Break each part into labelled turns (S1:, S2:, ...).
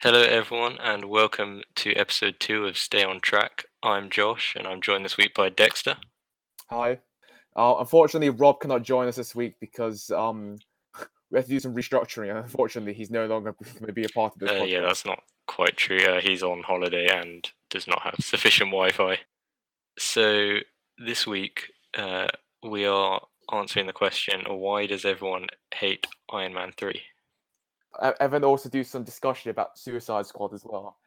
S1: Hello, everyone, and welcome to episode two of Stay on Track. I'm Josh, and I'm joined this week by Dexter.
S2: Hi. Uh, unfortunately, Rob cannot join us this week because um, we have to do some restructuring. And unfortunately, he's no longer going to be a part of this.
S1: Uh, yeah, that's not quite true. Uh, he's on holiday and does not have sufficient Wi Fi. So, this week, uh, we are answering the question why does everyone hate Iron Man 3?
S2: And then also do some discussion about Suicide Squad as well.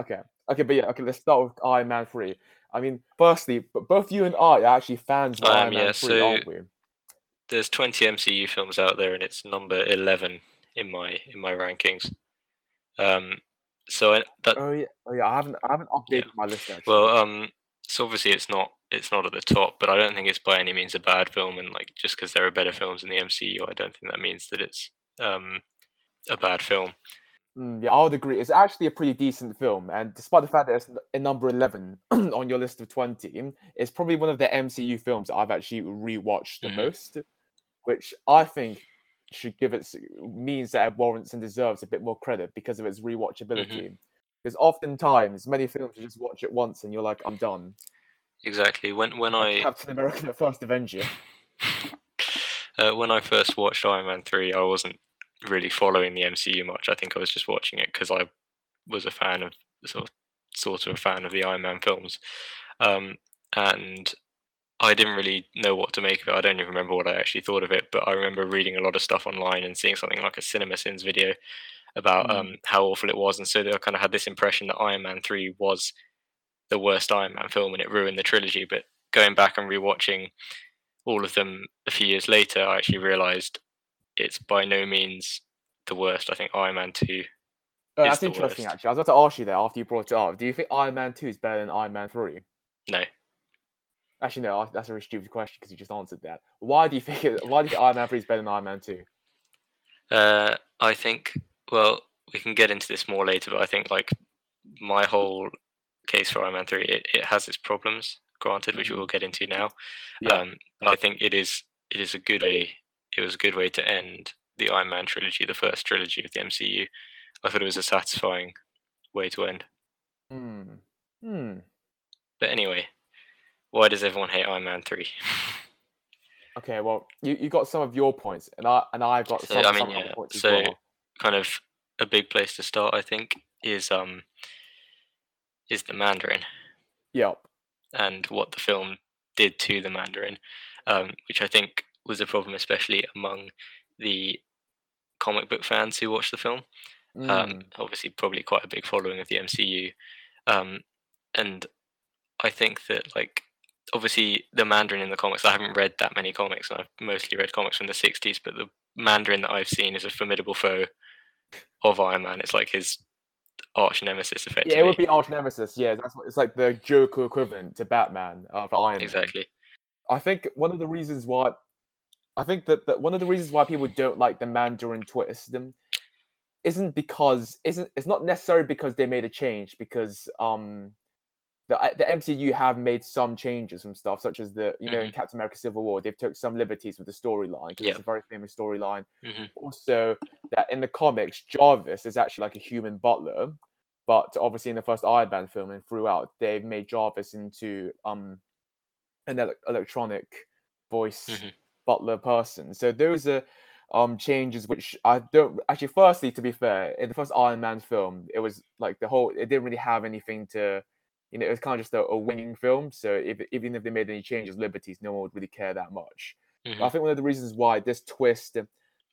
S2: Okay. Okay, but yeah, okay, let's start with Iron Man 3. I mean, firstly, but both you and I are actually fans of
S1: am,
S2: Iron Man
S1: yeah,
S2: 3,
S1: so-
S2: aren't we?
S1: There's 20 MCU films out there, and it's number 11 in my in my rankings. Um, so I, that
S2: Oh yeah, oh yeah. I haven't, I haven't updated my list actually.
S1: Well, um, so obviously it's not it's not at the top, but I don't think it's by any means a bad film. And like just because there are better films in the MCU, I don't think that means that it's um a bad film.
S2: Mm, yeah, I would agree. It's actually a pretty decent film, and despite the fact that it's in number eleven on your list of twenty, it's probably one of the MCU films that I've actually rewatched the
S1: Mhm.
S2: most, which I think should give it means that it warrants and deserves a bit more credit because of its rewatchability. Because oftentimes, many films you just watch it once and you're like, I'm done.
S1: Exactly. When when
S2: Like
S1: I
S2: Captain America: The First Avenger.
S1: uh, when I first watched Iron Man three, I wasn't really following the MCU much. I think I was just watching it because I was a fan of sort of, sort of a fan of the Iron Man films, um, and I didn't really know what to make of it. I don't even remember what I actually thought of it, but I remember reading a lot of stuff online and seeing something like a CinemaSins video about
S2: Mm.
S1: um, how awful it was, and so I kind of had this impression that Iron Man three was the worst Iron Man film and it ruined the trilogy. But going back and rewatching all of them a few years later, I actually realised it's by no means the worst. I think Iron Man two.
S2: Uh, that's interesting,
S1: worst.
S2: actually. I was about to ask you there after you brought it up. Do you think Iron Man 2 is better than Iron Man 3?
S1: No,
S2: Actually, no, that's a very stupid question because you just answered that. Why do you think it, why do you think Iron Man 3 is better than Iron Man 2?
S1: uh, I think. Well, we can get into this more later, but I think like my whole case for Iron Man three, it, it has its problems, granted, which we
S2: Mhm.
S1: will get into now.
S2: Yeah.
S1: Um, but I think it is it is a good way. It was a good way to end the Iron Man trilogy, the first trilogy of the MCU. I thought it was a satisfying way to end.
S2: Hmm. Hmm.
S1: But anyway, why does everyone hate Iron Man three?
S2: Okay, well, you, you got some of your points, and I and I've got
S1: So,
S2: some,
S1: I mean,
S2: some
S1: yeah,
S2: points
S1: so-
S2: well.
S1: kind of a big place to start, I think, is um is the Mandarin.
S2: Yep.
S1: and what the film did to the Mandarin, um, which I think was a problem, especially among the comic book fans who watched the film. Um,
S2: Mm.
S1: obviously, probably quite a big following of the MCU, um, and I think that like obviously the Mandarin in the comics. I haven't read that many comics, and I've mostly read comics from the '60s. But the Mandarin that I've seen is a formidable foe of Iron Man. It's like his arch nemesis, effectively.
S2: Yeah, it would be arch nemesis. Yeah, that's what, it's like the Joker equivalent to Batman uh, for Iron Man.
S1: exactly.
S2: I think one of the reasons why I think that, that one of the reasons why people don't like the Mandarin twist them isn't because isn't it's not necessarily because they made a change because um the uh, the MCU have made some changes from stuff such as the you know in Captain America Civil War they've took some liberties with the storyline because
S1: Yeah.
S2: it's a very famous storyline.
S1: Mhm.
S2: Also that in the comics Jarvis is actually like a human butler, but obviously in the first Iron Man film and throughout they've made Jarvis into um an ele- electronic voice
S1: Mhm.
S2: Butler person. So those are um changes which I don't actually firstly to be fair, in the first Iron Man film, it was like the whole it didn't really have anything to you know, it was kind of just a, a winning film. So if, even if they made any changes, liberties, no one would really care that much. But I think one of the reasons why this twist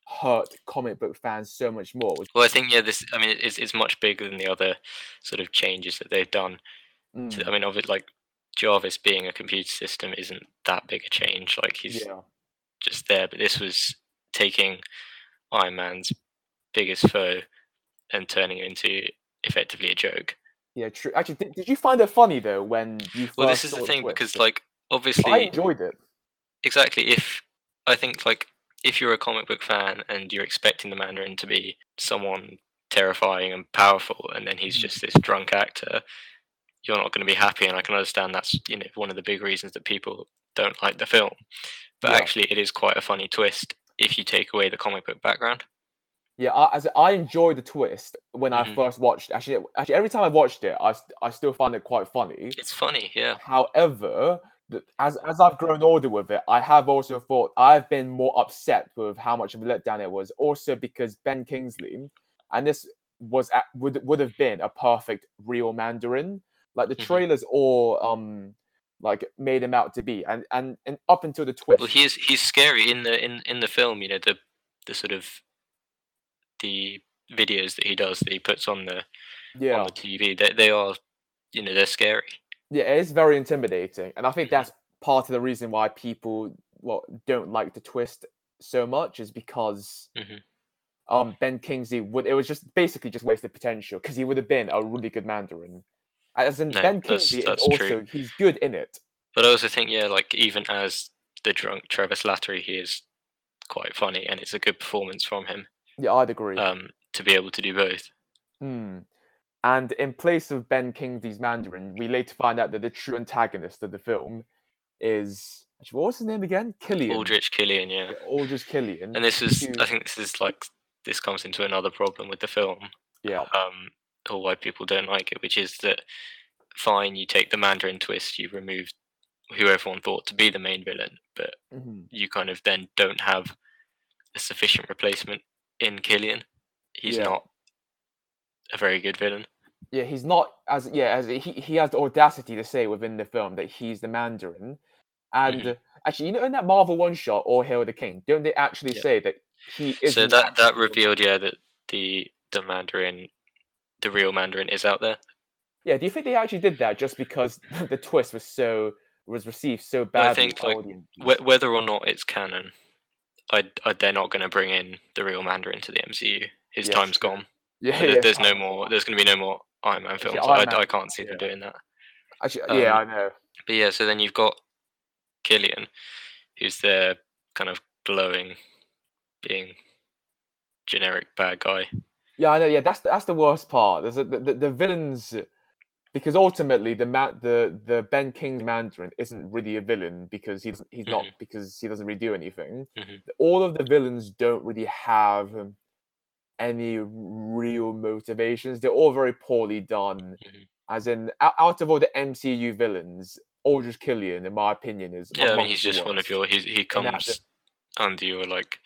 S2: hurt comic book fans so much more was
S1: Well, I think yeah, this. I mean, it's it's much bigger than the other sort of changes that they've done. to-
S2: Mm,
S1: I mean, of it like Jarvis being a computer system isn't that big a change. Like he's
S2: yeah.
S1: Just there, but this was taking Iron Man's biggest foe and turning it into effectively a joke.
S2: Yeah, true. Actually, did, did you find it funny though when you first
S1: Well, this is the thing because like
S2: I
S1: obviously
S2: enjoyed it.
S1: exactly if I think like if you're a comic book fan and you're expecting the Mandarin to be someone terrifying and powerful, and then he's
S2: Mhm.
S1: just this drunk actor, you're not going to be happy. And I can understand that's you know one of the big reasons that people don't like the film. But
S2: Yeah.
S1: actually, it is quite a funny twist if you take away the comic book background.
S2: Yeah, I, as I enjoyed the twist when I
S1: Mhm.
S2: first watched. Actually, actually, every time I watched it, I, I still find it quite funny.
S1: It's funny, yeah.
S2: However, as as I've grown older with it, I have also thought I've been more upset with how much of a letdown it was. Also because Ben Kingsley, and this was at, would would have been a perfect real Mandarin. Like the
S1: Mhm.
S2: trailers all um like made him out to be, and and and up until the twist.
S1: Well, he's he's scary in the in in the film. You know the the sort of the videos that he does that he puts on the
S2: yeah,
S1: on the TV. They they are you know they're scary.
S2: yeah, it is very intimidating, and I think
S1: Mhm.
S2: that's part of the reason why people well don't like the twist so much is because
S1: Mhm.
S2: um Ben Kingsley would it was just basically just wasted potential because he would have been a really good Mandarin. As in
S1: No,
S2: Ben
S1: that's-
S2: Kingsley is
S1: that's
S2: also
S1: true.
S2: he's good in it.
S1: But I also think yeah, like even as the drunk Travis Slattery, he is quite funny, and it's a good performance from him
S2: Yeah, I'd agree.
S1: um, to be able to do both.
S2: Hmm. And in place of Ben Kingsley's Mandarin, we later find out that the true antagonist of the film is actually, what was his name again? Killian.
S1: Aldrich Killian, yeah.
S2: Yeah, Aldrich Killian.
S1: And this is, I think, this is like this comes into another problem with the film,
S2: yeah,
S1: um, or why people don't like it, which is that fine, you take the Mandarin twist, you remove who everyone thought to be the main villain, but
S2: mhm,
S1: you kind of then don't have a sufficient replacement in Killian. He's
S2: Yeah.
S1: not a very good villain.
S2: yeah, he's not as yeah as he he has the audacity to say within the film that he's the Mandarin, and
S1: Mhm.
S2: uh, actually, you know, in that Marvel one shot, All Hail the King, don't they actually
S1: Yeah.
S2: say that he is?
S1: so that that revealed, yeah, that the the Mandarin, the real Mandarin, is out there.
S2: Yeah, do you think they actually did that just because the twist was so was received so badly?
S1: I think,
S2: by
S1: like, whether or not it's canon, I, I they're not going to bring in the real Mandarin to the MCU. His
S2: Yes,
S1: time's gone.
S2: yeah,
S1: There-
S2: yeah,
S1: There's no more. There's going to be no more Iron Man
S2: Actually,
S1: films.
S2: Iron
S1: I,
S2: Man,
S1: I can't see them doing that.
S2: Actually, yeah, I
S1: um,
S2: know.
S1: But yeah, so then you've got Killian, who's there, kind of glowing, being generic bad guy.
S2: Yeah, I know. Yeah, that's that's the worst part. There's a, the, the the villains because ultimately the ma- the the Ben King Mandarin isn't really a villain because he's he's not
S1: Mhm.
S2: because he doesn't really do anything.
S1: Mhm.
S2: All of the villains don't really have any real motivations. They're all very poorly done.
S1: Mhm.
S2: As in, out, out of all the MCU villains, Aldrich Killian, in my opinion, is
S1: Yeah, I mean he's just one of your. He
S2: that-
S1: comes under your like,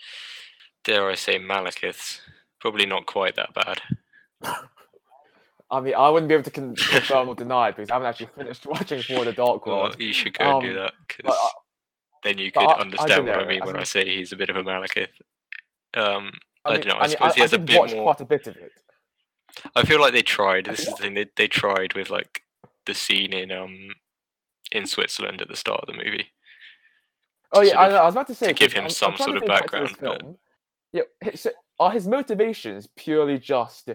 S1: dare I say, Malekiths. Probably not quite that bad.
S2: I mean, I wouldn't be able to con- confirm or deny it because I haven't actually finished watching Thor the Dark
S1: Well, you should go and do
S2: Um,
S1: that because then you could
S2: I- I
S1: understand
S2: don't
S1: what I mean when I say he's a bit of a Malekith. Um, I,
S2: mean,
S1: don't know. I,
S2: I, mean,
S1: suppose
S2: I,
S1: he
S2: I
S1: has a bit
S2: watch
S1: more.
S2: quite a bit of it.
S1: I feel like they tried.
S2: I
S1: This is the thing. They they tried with like the scene in um in Switzerland at the start of the movie.
S2: Oh yeah, I, I was about to say
S1: give
S2: 'cause
S1: him
S2: I'm- I'm
S1: some sort of background, but-
S2: Yeah, so are his motivations purely just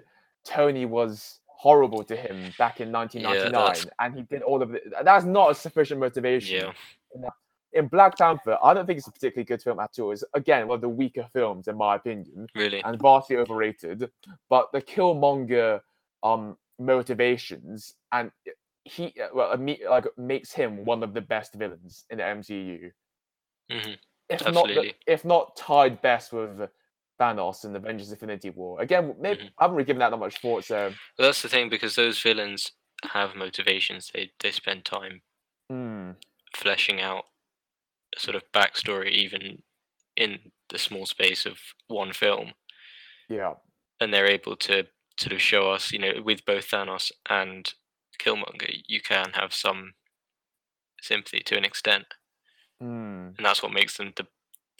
S2: Tony was horrible to him back in 1999,
S1: that's-
S2: and he did all of it? That's not a sufficient motivation.
S1: Yeah,
S2: In Black Panther, I don't think it's a particularly good film at all. It's again one of the weaker films in my opinion.
S1: really.
S2: and vastly overrated. But the Killmonger um motivations and he uh, well like makes him one of the best villains in the MCU.
S1: hmm
S2: If not, the, if not tied best with Thanos and the Avengers: Infinity War. Again, maybe
S1: Mhm.
S2: I haven't really given that that much thought. So,
S1: But that's the thing because those villains have motivations. They they spend time
S2: hmm,
S1: fleshing out a sort of backstory, even in the small space of one film.
S2: yeah,
S1: and they're able to sort of show us, you know, with both Thanos and Killmonger, you can have some sympathy to an extent,
S2: hmm.
S1: and that's what makes them the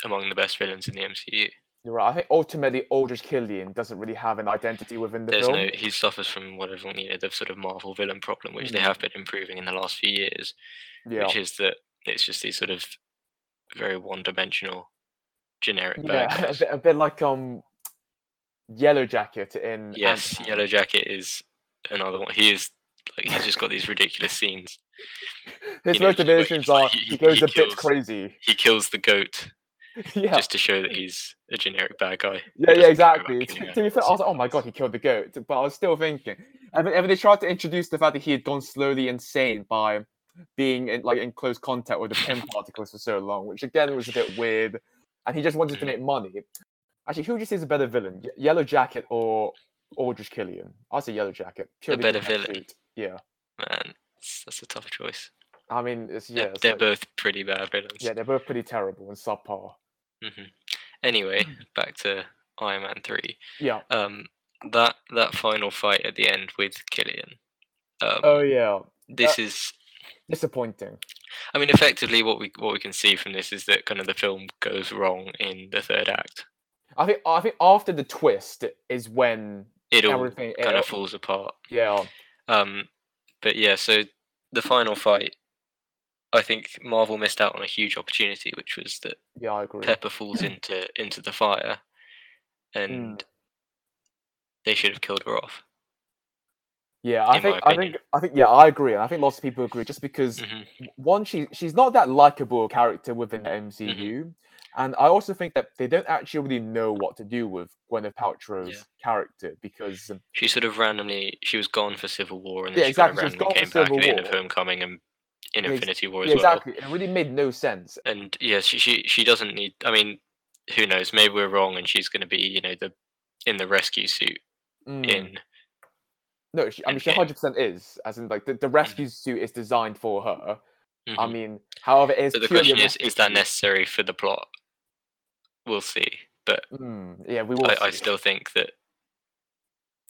S1: among the best villains in the MCU.
S2: You're right. I think ultimately Aldrich Killian doesn't really have an identity within the
S1: There's
S2: film.
S1: no he suffers from what everyone you know the sort of Marvel villain problem, which they
S2: Mhm.
S1: have been improving in the last few years,
S2: yeah,
S1: which is that it's just these sort of very one-dimensional, generic
S2: yeah, a bit, a bit like um, Yellow Jacket in
S1: Yes,
S2: Ant-Man.
S1: Yellow Jacket is another one. He is like he's just got these ridiculous scenes.
S2: His
S1: you know,
S2: motivations are
S1: he-
S2: he goes
S1: he
S2: a bit crazy.
S1: He kills the goat
S2: yeah,
S1: just to show that he's a generic bad guy.
S2: yeah, yeah, exactly. To, to be fair, I was like, oh my god, he killed the goat. But I was still thinking, and and they tried to introduce the fact that he had gone slowly insane by being in like in close contact with the Pym particles for so long, which again was a bit weird. And he just wanted to
S1: Mhm.
S2: make money. Actually, who say is a better villain, Yellow Jacket or Aldrich Killian? I'll say Yellow Jacket. purely
S1: better
S2: because of that
S1: villain?
S2: suit. Yeah.
S1: Man, that's a tough choice.
S2: I mean, it's
S1: They're,
S2: yeah. it's
S1: they're
S2: like-
S1: both pretty bad villains.
S2: yeah, they're both pretty terrible and subpar.
S1: hmm Anyway, back to Iron Man three.
S2: Yeah.
S1: Um, that that final fight at the end with Killian. Um,
S2: Oh yeah.
S1: this is
S2: Disappointing.
S1: I mean, effectively, what we what we can see from this is that kind of the film goes wrong in the third act.
S2: I think I think after the twist is when
S1: It all
S2: everything
S1: kind
S2: it-
S1: of falls apart.
S2: yeah.
S1: Um, but yeah, so the final fight, I think Marvel missed out on a huge opportunity, which was that
S2: Yeah, I agree.
S1: Pepper falls into into the fire, and they should have killed her off.
S2: Yeah, I think I think I think yeah, I agree. and I think lots of people agree just because
S1: hmm
S2: one, she she's not that likable character within the MCU,
S1: Mm-hmm.
S2: and I also think that they don't actually really know what to do with Gwyneth Paltrow's character because um,
S1: She sort of randomly she was gone for Civil War, and
S2: Yeah,
S1: then she kind of
S2: exactly, she
S1: randomly came back
S2: Civil
S1: at the end of Homecoming and in
S2: Yeah,
S1: Infinity War as
S2: yeah,
S1: well.
S2: exactly, it really made no sense.
S1: And yeah, she, she she doesn't need. I mean, who knows? Maybe we're wrong, and she's going to be you know the in the rescue suit
S2: Mm.
S1: in
S2: No, she, I mean she hundred percent is, as in like the, the rescue suit is designed for her. I
S1: Mhm.
S2: mean, however, it is
S1: But the question is, is that necessary for the plot? We'll see. But
S2: Mm, yeah, we will.
S1: I, I still think that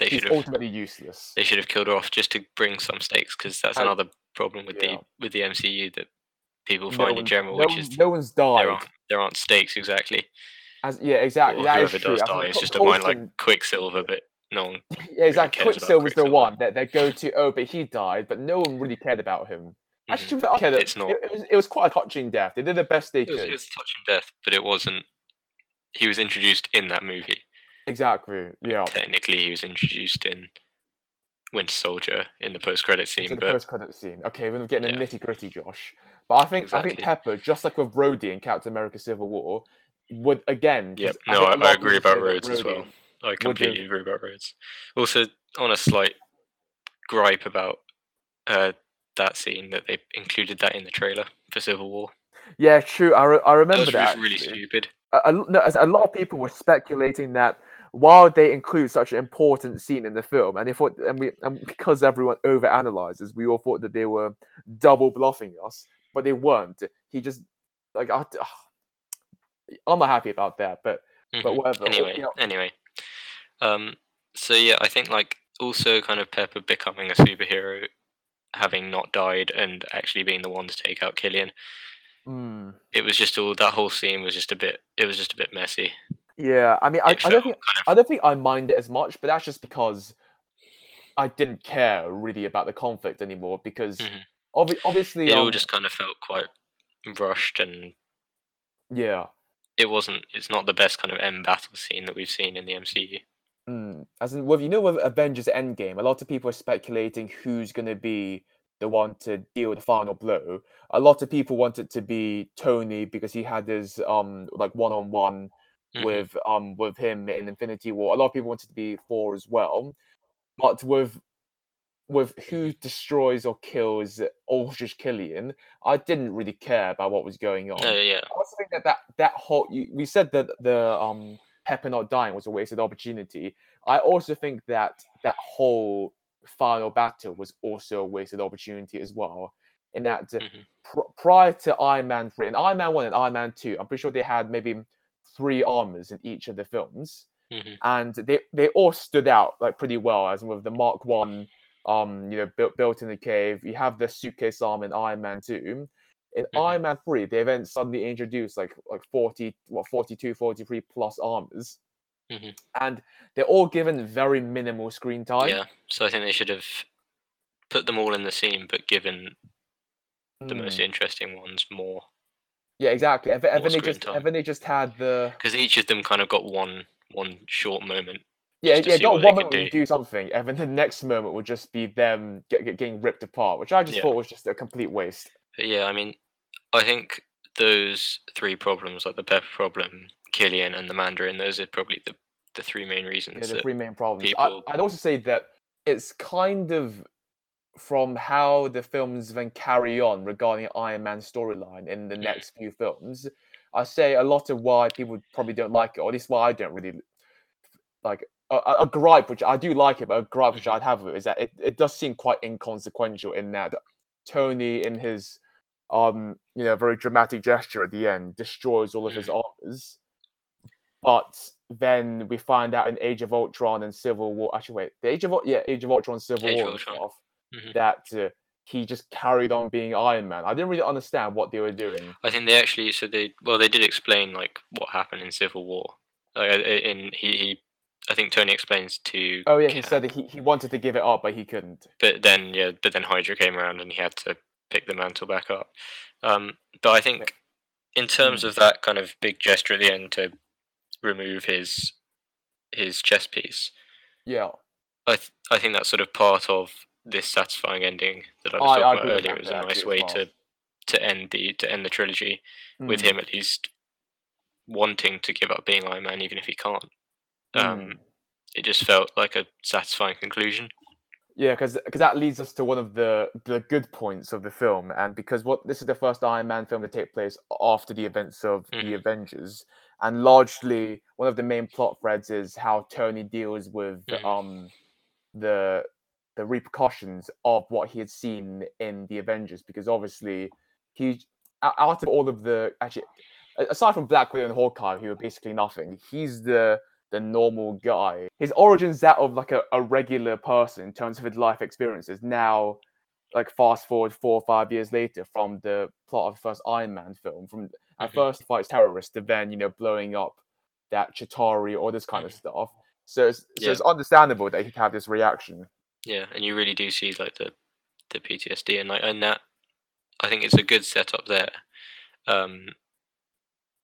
S1: they
S2: she's
S1: should have
S2: ultimately useless.
S1: they should have killed her off just to bring some stakes because that's
S2: I-
S1: another problem with
S2: yeah.
S1: the with the MCU that people
S2: No
S1: find in general,
S2: no,
S1: which is
S2: no one's
S1: there
S2: died.
S1: aren't there aren't stakes exactly.
S2: As yeah, exactly.
S1: Or
S2: That
S1: whoever does die, it's just a mind like Quicksilver, but no one.
S2: Yeah, exactly.
S1: about
S2: Quicksilver's the one that they go to. Oh, but he died, but no one really cared about him. Actually, mm-hmm. I cared.
S1: It's
S2: It,
S1: not.
S2: it, was, it was quite a touching death. They did the best they
S1: It was,
S2: could.
S1: it was a touching death, but it wasn't. He was introduced in that movie.
S2: Exactly. Yeah.
S1: Technically, he was introduced in Winter Soldier in the post-credit scene,
S2: the
S1: but
S2: post-credit scene. Okay, we're getting
S1: Yeah.
S2: the nitty gritty, Josh. But I think I think Pepper, just like with Rhodey in Captain America: Civil War, would again.
S1: Yep. No,
S2: a
S1: I- I agree about
S2: that
S1: Rhodes as well. I completely agree about Rhodes. Also, on a slight gripe about uh, that scene that they included that in the trailer for Civil War.
S2: Yeah, true. I, re- I
S1: That
S2: remember
S1: was
S2: that.
S1: really stupid.
S2: a, a, no, a lot of people were speculating that while they include such an important scene in the film, and they thought, and we, and because everyone overanalyzes, we all thought that they were double bluffing us, but they weren't. He just like I, I'm not happy about that, but but
S1: Mhm.
S2: whatever.
S1: Anyway,
S2: you know,
S1: anyway. Um. So yeah, I think like also kind of Pepper becoming a superhero, having not died and actually being the one to take out Killian.
S2: mm,
S1: It was just all that whole scene was just a bit. It was just a bit messy.
S2: Yeah, I mean, I, I don't think I don't think I mind it as much, but that's just because I didn't care really about the conflict anymore because
S1: Mhm.
S2: obvi- obviously,
S1: it all
S2: um,
S1: just kind of felt quite rushed and
S2: yeah.
S1: it wasn't it's not the best kind of end battle scene that we've seen in the MCU.
S2: Mm, as in, with you know, with Avengers Endgame, a lot of people are speculating who's going to be the one to deal the final blow. A lot of people want it to be Tony because he had his um like one on one
S1: Mhm.
S2: with um with him in Infinity War. A lot of people wanted to be Thor as well, but with with who destroys or kills Aldrich Killian, I didn't really care about what was going on.
S1: Uh, yeah.
S2: I also think that that, that whole you, we said that the um Pepper not dying was a wasted opportunity. I also think that that whole final battle was also a wasted opportunity as well. In that
S1: Mhm.
S2: pr- prior to Iron Man three and Iron Man one and Iron Man two, I'm pretty sure they had maybe three armors in each of the films,
S1: Mhm.
S2: and they they all stood out like pretty well. As with the Mark one, um, you know, built built in the cave. You have the suitcase arm in Iron Man two. In
S1: Mhm.
S2: Iron Man 3, they then suddenly introduced like like 40, what 42, 43 plus armors.
S1: Mhm.
S2: And they're all given very minimal screen time.
S1: Yeah. So I think they should have put them all in the scene, but given the most
S2: Mm,
S1: interesting ones more,
S2: Yeah, exactly. And, then- and
S1: more
S2: then they just
S1: time.
S2: they just had the
S1: because each of them kind of got one one short moment.
S2: yeah, yeah, got one moment would do something, and then the next moment would just be them get, get, getting ripped apart, which I just
S1: Yeah.
S2: thought was just a complete waste.
S1: But yeah, I mean, I think those three problems, like the pepper problem, Killian, and the Mandarin, those are probably the the three main reasons.
S2: Yeah,
S1: the
S2: three main problems.
S1: people-
S2: I, I'd also say that it's kind of from how the films then carry on regarding Iron Man storyline in the
S1: Mm.
S2: next few films. I say a lot of why people probably don't like it, or at least why I don't really like a, a- gripe, which I do like it, but a gripe which I'd have with it is that it, it does seem quite inconsequential in that Tony, in his um, you know, very dramatic gesture at the end, destroys all of his armors. But then we find out in Age of Ultron and Civil War. Actually, wait, the Age of yeah, Age of Ultron, Civil
S1: Age
S2: War
S1: Ultron.
S2: stuff
S1: Mhm.
S2: that uh, he just carried on being Iron Man. I didn't really understand what they were doing.
S1: I think they actually so they well they did explain like what happened in Civil War. Like uh, in he, he I think Tony explains to
S2: Oh yeah, he said that he, he wanted to give it up, but he couldn't.
S1: but then yeah but then Hydra came around and he had to pick the mantle back up. Um, but I think in terms
S2: Mm.
S1: of that kind of big gesture at the end to remove his his chest piece,
S2: Yeah,
S1: I th- I think that's sort of part of this satisfying ending that I was
S2: I- I
S1: talking about earlier. It was a nice way
S2: well.
S1: to to end the to end the trilogy with
S2: Mm,
S1: him at least wanting to give up being Iron Man even if he can't. Um,
S2: mm.
S1: It just felt like a satisfying conclusion.
S2: Yeah, because that leads us to one of the the good points of the film, and because what this is the first Iron Man film to take place after the events of the
S1: Mhm.
S2: Avengers, and largely one of the main plot threads is how Tony deals with
S1: Mhm.
S2: um the the repercussions of what he had seen in the Avengers, because obviously he out of all of the actually aside from Black Widow and Hawkeye, who are basically nothing, he's the the normal guy. His origin's that of like a, a regular person in terms of his life experiences. Now, like fast forward four or five years later from the plot of the first Iron Man film, from at
S1: Mhm.
S2: first fights terrorists to then, you know, blowing up that Chitauri, all this kind of stuff. So it's, so it's understandable that he'd have this reaction.
S1: Yeah, and you really do see like the the PTSD and like and that I think it's a good setup there. Um,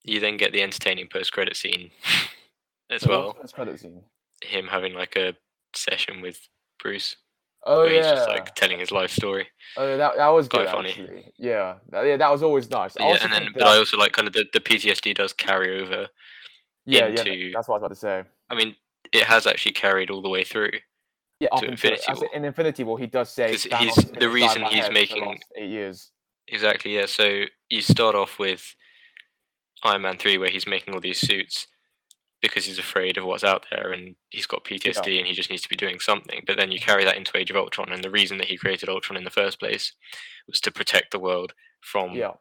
S1: you then get the entertaining post credit scene as
S2: So
S1: well.
S2: this credit scene?
S1: Him having like a session with Bruce
S2: Oh
S1: where
S2: yeah,
S1: he's just like telling his life story.
S2: oh that that was
S1: quite
S2: good
S1: funny.
S2: actually. Yeah, that, yeah, that was always nice. I
S1: yeah, and then but
S2: that-
S1: I also like kind of the, the PTSD does carry over.
S2: yeah,
S1: into-
S2: yeah, that's what I was about to say.
S1: I mean, it has actually carried all the way through.
S2: Yeah,
S1: to Infinity War.
S2: in Infinity War, he does say
S1: he's- the reason he's
S2: head for the
S1: making-
S2: eight years.
S1: Exactly, yeah. So you start off with Iron Man 3, where he's making all these suits because he's afraid of what's out there and he's got PTSD and he just needs to be doing something. But then you carry that into Age of Ultron, and the reason that he created Ultron in the first place was to protect the world from
S2: Yeah,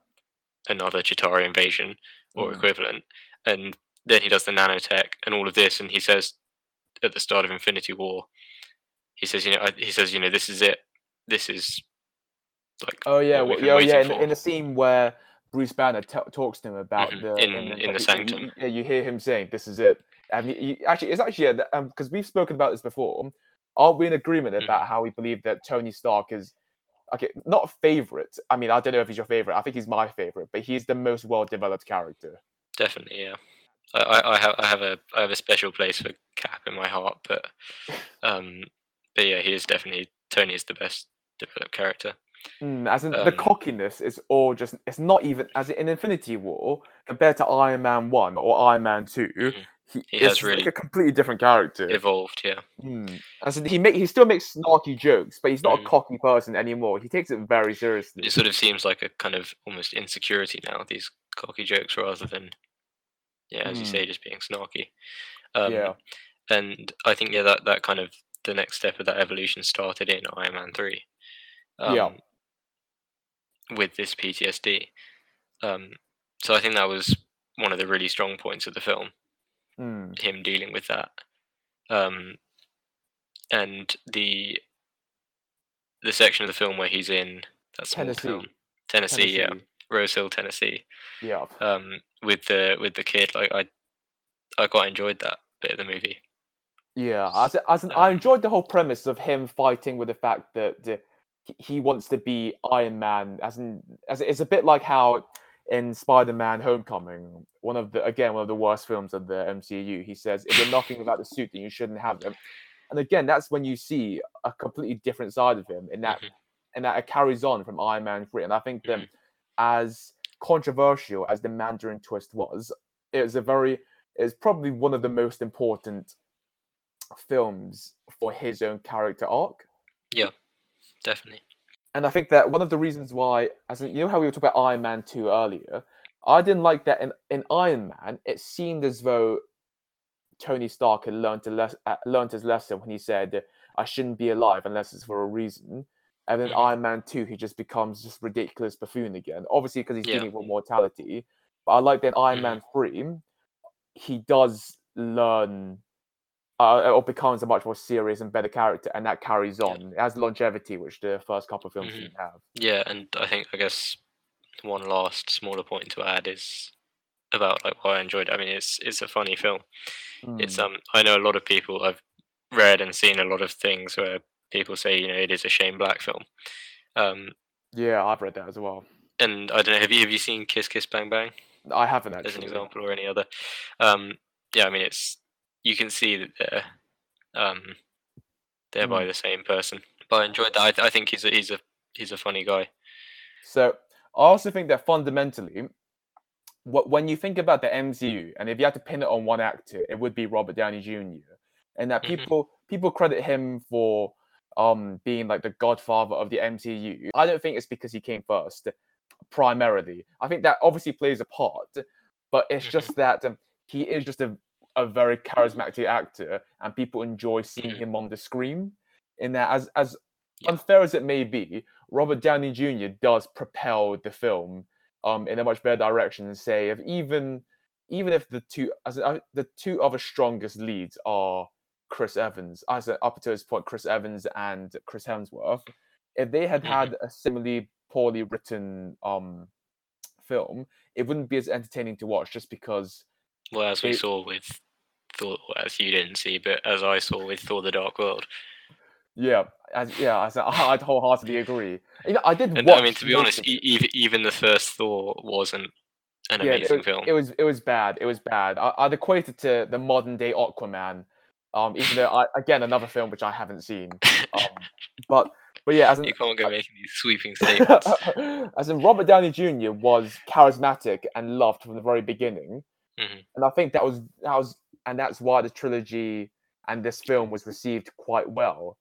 S1: another Chitauri invasion or
S2: Mm.
S1: equivalent. And then he does the nanotech and all of this, and he says at the start of Infinity War, he says, you know, I- he says, you know, this is it. This is like
S2: Oh yeah,
S1: what
S2: well,
S1: we've
S2: yeah, oh, yeah. In, in the scene where Bruce Banner t- talks to him about
S1: Mhm,
S2: the
S1: in-
S2: the-
S1: in the
S2: you- you-
S1: Sanctum.
S2: you- yeah, you hear him saying, "This is it." And you, you, actually, it's actually yeah, because we've spoken about this before. Aren't we in agreement
S1: Mhm.
S2: about how we believe that Tony Stark is okay? Not a favorite. I mean, I don't know if he's your favorite. I think he's my favorite, but he's the most well-developed character.
S1: Definitely, yeah. I, I, I have I have a I have a special place for Cap in my heart, but um, but yeah, he is definitely Tony is the best developed character.
S2: Mm, as in the
S1: Um,
S2: cockiness is all just it's not even as in Infinity War compared to Iron Man 1 or Iron Man 2
S1: Mhm.
S2: he,
S1: He has
S2: just like a completely different character
S1: Evolved, yeah.
S2: mm. as in he make he still makes snarky jokes but he's not
S1: Mhm.
S2: a cocky person anymore he takes it very seriously
S1: It sort of seems like a kind of almost insecurity now. These cocky jokes rather than yeah, as you
S2: Mm.
S1: say, just being snarky. Um,
S2: yeah
S1: and I think yeah, that that kind of the next step of that evolution started in Iron Man three. Um,
S2: Yeah.
S1: With this PTSD, um, so I think that was one of the really strong points of the film.
S2: Mm.
S1: Him dealing with that, um, and the the section of the film where he's in that small
S2: Tennessee.
S1: town, Tennessee, yeah,
S2: Tennessee.
S1: Rose Hill, Tennessee,
S2: yeah
S1: um, with the with the kid. Like I, I quite enjoyed that bit of the movie.
S2: Yeah, as, in- as in, I
S1: Um,
S2: enjoyed the whole premise of him fighting with the fact that the, he- wants to be Iron Man. As in, as it's a bit like how in Spider-Man: Homecoming, one of the again one of the worst films of the MCU, he says, "If you're nothing without the suit, then you shouldn't have them." And again, that's when you see a completely different side of him, in that
S1: Mhm.
S2: and that it carries on from Iron Man three. And I think that
S1: Mhm.
S2: as controversial as the Mandarin twist was, it was a very it's probably one of the most important films for his own character arc.
S1: Yeah, definitely.
S2: And I think that one of the reasons why, as in, you know how we were talking about Iron Man 2 earlier, I didn't like that in, in Iron Man. It seemed as though Tony Stark had learned, a les- uh, learned his lesson when he said, I shouldn't be alive unless it's for a reason. And then
S1: Mhm.
S2: Iron Man 2, he just becomes this ridiculous buffoon again. Obviously, because he's
S1: Yeah.
S2: dealing with mortality. But I like that in Iron
S1: Mhm.
S2: Man 3, he does learn uh, or becomes a much more serious and better character, and that carries on. It has longevity, which the first couple of films
S1: Mhm.
S2: didn't have.
S1: Yeah, and I think I guess one last smaller point to add is about like why I enjoyed it. I mean, it's it's a funny film. It's
S2: Mm.
S1: um I know a lot of people I've read and seen a lot of things where people say you know it is a Shane Black film. Um,
S2: Yeah, I've read that as well.
S1: and I don't know have you have you seen Kiss Kiss Bang Bang
S2: I haven't actually.
S1: as an example or any other? Um, yeah, I mean it's you can see that they're um they're by
S2: Mm.
S1: the same person. But I enjoyed that. I, th- I think he's a he's a he's a funny guy.
S2: So I also think that fundamentally, what when you think about the MCU, and if you had to pin it on one actor, it would be Robert Downey Jr. And that
S1: Mhm.
S2: people people credit him for um being like the godfather of the MCU. I don't think it's because he came first, primarily. I think that obviously plays a part, but it's
S1: Mhm.
S2: just that um, he is just a a very charismatic actor, and people enjoy seeing
S1: Mhm.
S2: him on the screen. In that, as as
S1: Yeah.
S2: unfair as it may be, Robert Downey Jr. does propel the film um in a much better direction. And say if even even if the two as uh, the two other strongest leads are Chris Evans, as in- up to this point, Chris Evans and Chris Hemsworth, if they had had a similarly poorly written um film, it wouldn't be as entertaining to watch just because
S1: Well, as we
S2: They-
S1: saw with Thor, as you didn't see, but as I saw with Thor: The Dark World.
S2: yeah, as yeah, I'd wholeheartedly agree. You know, I did
S1: And
S2: watch
S1: I mean, to be honest,
S2: it.
S1: even even the first Thor wasn't an
S2: yeah, it
S1: amazing
S2: was,
S1: film.
S2: it was it was bad. It was bad. I, I'd equate it to the modern day Aquaman. Um, even though I, again another film which I haven't seen. Um, but but yeah, as an
S1: you can't go making these sweeping statements.
S2: as in Robert Downey Jr. was charismatic and loved from the very beginning,
S1: Mhm.
S2: and I think that was that was and that's why the trilogy and this film was received quite well.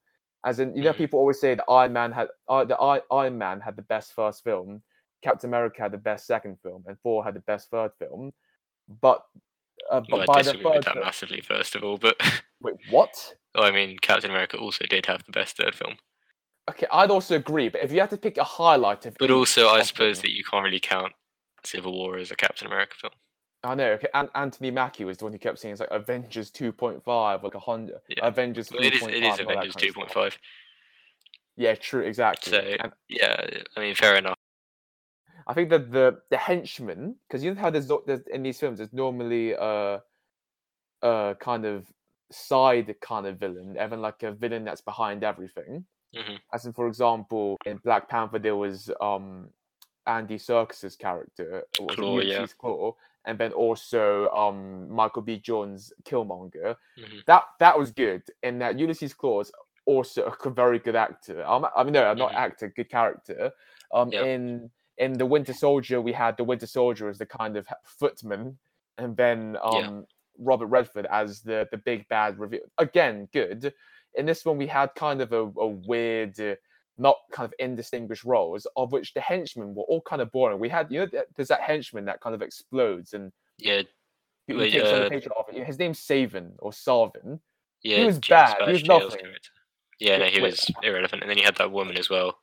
S2: As in, you know,
S1: Mhm.
S2: people always say that Iron Man had uh, the I, Iron Man had the best first film, Captain America had the best second film, and Thor had the best third film. But uh, but
S1: well, I
S2: by the
S1: disagree with that
S2: fil-
S1: massively, first of all. But
S2: wait, what?
S1: I mean, Captain America also did have the best third film.
S2: Okay, I'd also agree. But if you had to pick a highlight of
S1: But also, I suppose
S2: them-
S1: that you can't really count Civil War as a Captain America film.
S2: I know. Okay, An- Anthony Mackie was the one who kept saying it's like Avengers 2.5, like a hundred.
S1: Yeah.
S2: Avengers
S1: Well, it is
S2: 3.5.
S1: it is
S2: and all that
S1: Avengers
S2: kind of
S1: two
S2: stuff.
S1: point five.
S2: Yeah, true, exactly.
S1: So
S2: and
S1: yeah, I mean, fair enough.
S2: I think that the the henchman, because you know how there's, there's in these films, there's normally a a kind of side kind of villain, even like a villain that's behind everything.
S1: Mhm.
S2: As in, for example, in Black Panther, there was um Andy Serkis's character,
S1: Klaue, yeah.
S2: Klaue, and then also um Michael B. Jones Killmonger.
S1: Mhm.
S2: That that was good. and that Ulysses Klaue is also a very good actor. Um, I mean, no, not
S1: Mhm.
S2: actor, good character. Um,
S1: Yeah.
S2: in in the Winter Soldier, we had the Winter Soldier as the kind of footman, and then um
S1: Yeah.
S2: Robert Redford as the the big bad reveal. Again, good. In this one, we had kind of a, a weird, uh, not kind of indistinguished roles, of which the henchmen were all kind of boring. We had, you know, there's that henchman that kind of explodes and
S1: Yeah,
S2: he, he
S1: Wait,
S2: takes
S1: uh,
S2: patron off. His name's Savin or Sarvin.
S1: yeah.
S2: He was
S1: James
S2: bad, he was nothing.
S1: character. Yeah, no, he was irrelevant. And then you had that woman as well.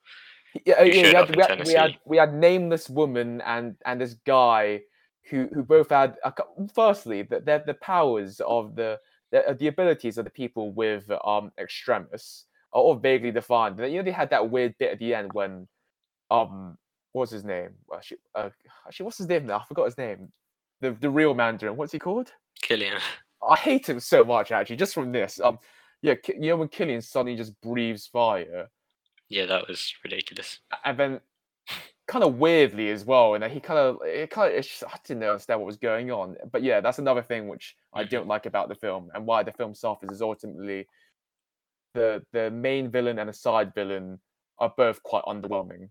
S2: Yeah, uh, yeah, we had, we, had, we had we had nameless woman and and this guy who who both had a, firstly the the, the powers of the, the uh, the abilities of the people with um extremis are all vaguely defined. And You know they had that weird bit at the end when um what's his name? Actually, uh, actually what's his name now? I forgot his name. The the real Mandarin. What's he called?
S1: Killian.
S2: I hate him so much actually just from this. Um yeah, you know when Killian suddenly just breathes fire.
S1: Yeah, that was ridiculous.
S2: and then kind of weirdly as well, and he kind of it kind of just, I didn't understand what was going on. But yeah, that's another thing which I
S1: Mhm.
S2: don't like about the film, and why the film suffers is ultimately the the main villain and the side villain are both quite underwhelming.